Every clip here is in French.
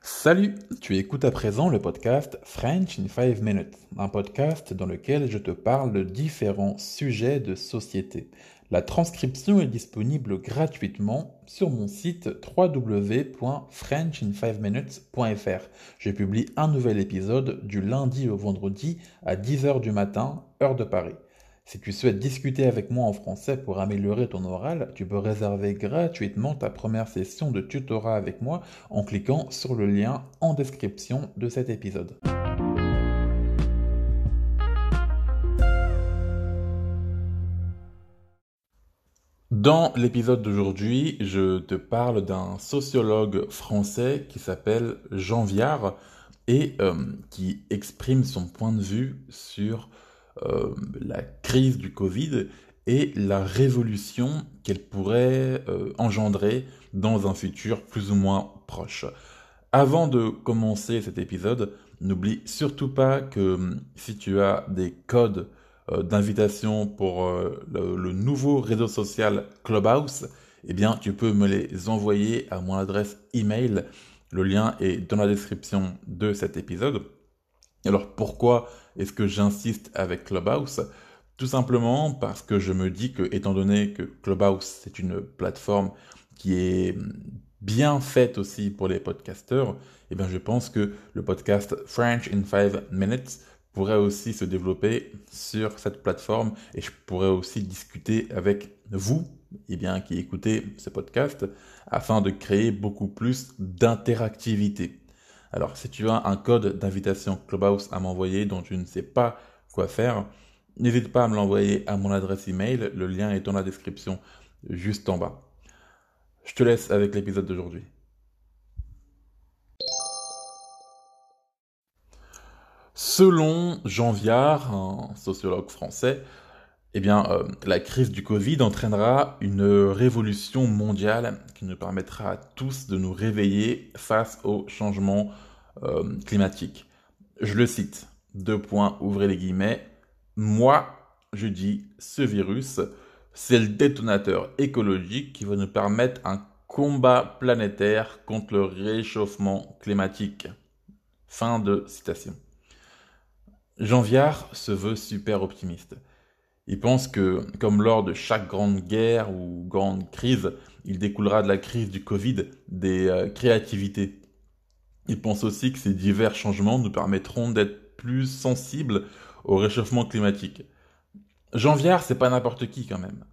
Salut, tu écoutes à présent le podcast French in 5 Minutes, un podcast dans lequel je te parle de différents sujets de société. La transcription est disponible gratuitement sur mon site www.frenchin5minutes.fr. Je publie un nouvel épisode du lundi au vendredi à 10h du matin, heure de Paris. Si tu souhaites discuter avec moi en français pour améliorer ton oral, tu peux réserver gratuitement ta première session de tutorat avec moi en cliquant sur le lien en description de cet épisode. Dans l'épisode d'aujourd'hui, je te parle d'un sociologue français qui s'appelle Jean Viard et euh, qui exprime son point de vue sur euh, la crise du Covid et la révolution qu'elle pourrait euh, engendrer dans un futur plus ou moins proche. Avant de commencer cet épisode, n'oublie surtout pas que hum, si tu as des codes euh, d'invitation pour le, nouveau réseau social Clubhouse, eh bien tu peux me les envoyer à mon adresse email. Le lien est dans la description de cet épisode. Alors pourquoi est-ce que j'insiste avec Clubhouse? Tout simplement parce que je me dis que, étant donné que Clubhouse, c'est une plateforme qui est bien faite aussi pour les podcasteurs, eh bien je pense que le podcast French in 5 Minutes pourrait aussi se développer sur cette plateforme et je pourrais aussi discuter avec vous, eh bien, qui écoutez ce podcast, afin de créer beaucoup plus d'interactivité. Alors, si tu as un code d'invitation Clubhouse à m'envoyer dont tu ne sais pas quoi faire, n'hésite pas à me l'envoyer à mon adresse email. Le lien est dans la description juste en bas. Je te laisse avec l'épisode d'aujourd'hui. Selon Jean Viard, un sociologue français, eh bien, euh, la crise du Covid entraînera une révolution mondiale qui nous permettra à tous de nous réveiller face au changement euh, climatique. Je le cite, deux points, ouvrez les guillemets. Moi, je dis, ce virus, c'est le détonateur écologique qui va nous permettre un combat planétaire contre le réchauffement climatique. Fin de citation. Jean Viard se veut super optimiste. Il pense que, comme lors de chaque grande guerre ou grande crise, il découlera de la crise du Covid des euh, créativités. Il pense aussi que ces divers changements nous permettront d'être plus sensibles au réchauffement climatique. Jean Viard, c'est pas n'importe qui quand même.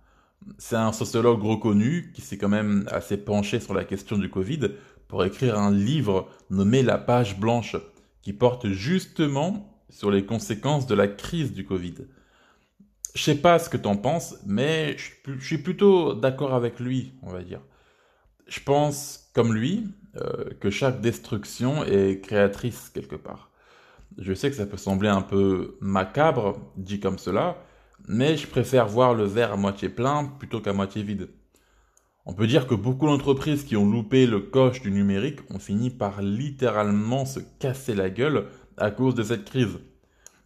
C'est un sociologue reconnu qui s'est quand même assez penché sur la question du Covid pour écrire un livre nommé La page blanche, qui porte justement sur les conséquences de la crise du Covid. Je sais pas ce que t'en penses, mais je, suis plutôt d'accord avec lui, on va dire. Je pense, comme lui, euh, que chaque destruction est créatrice quelque part. Je sais que ça peut sembler un peu macabre, dit comme cela, mais je préfère voir le verre à moitié plein plutôt qu'à moitié vide. On peut dire que beaucoup d'entreprises qui ont loupé le coche du numérique ont fini par littéralement se casser la gueule à cause de cette crise.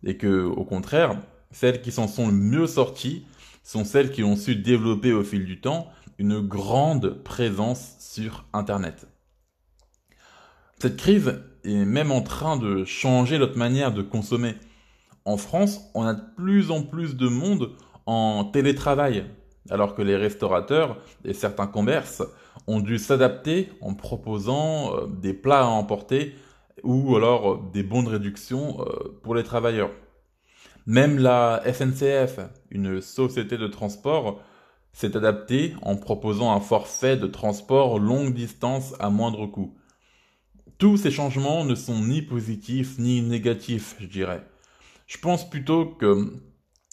Et que, au contraire, celles qui s'en sont le mieux sorties sont celles qui ont su développer au fil du temps une grande présence sur Internet. Cette crise est même en train de changer notre manière de consommer. En France, on a de plus en plus de monde en télétravail, alors que les restaurateurs et certains commerces ont dû s'adapter en proposant euh, des plats à emporter ou alors euh, des bons de réduction euh, pour les travailleurs. Même la SNCF, une société de transport, s'est adaptée en proposant un forfait de transport longue distance à moindre coût. Tous ces changements ne sont ni positifs ni négatifs, je dirais. Je pense plutôt que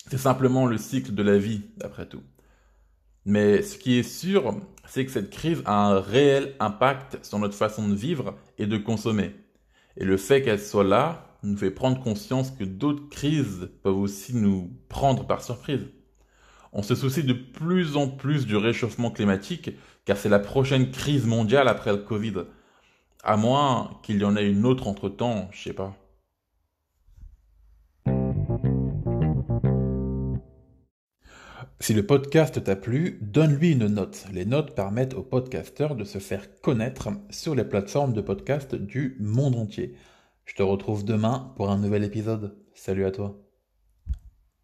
c'est simplement le cycle de la vie, après tout. Mais ce qui est sûr, c'est que cette crise a un réel impact sur notre façon de vivre et de consommer. Et le fait qu'elle soit là nous fait prendre conscience que d'autres crises peuvent aussi nous prendre par surprise. On se soucie de plus en plus du réchauffement climatique car c'est la prochaine crise mondiale après le Covid. À moins qu'il y en ait une autre entre-temps, je sais pas. Si le podcast t'a plu, donne-lui une note. Les notes permettent aux podcasteurs de se faire connaître sur les plateformes de podcast du monde entier. Je te retrouve demain pour un nouvel épisode. Salut à toi.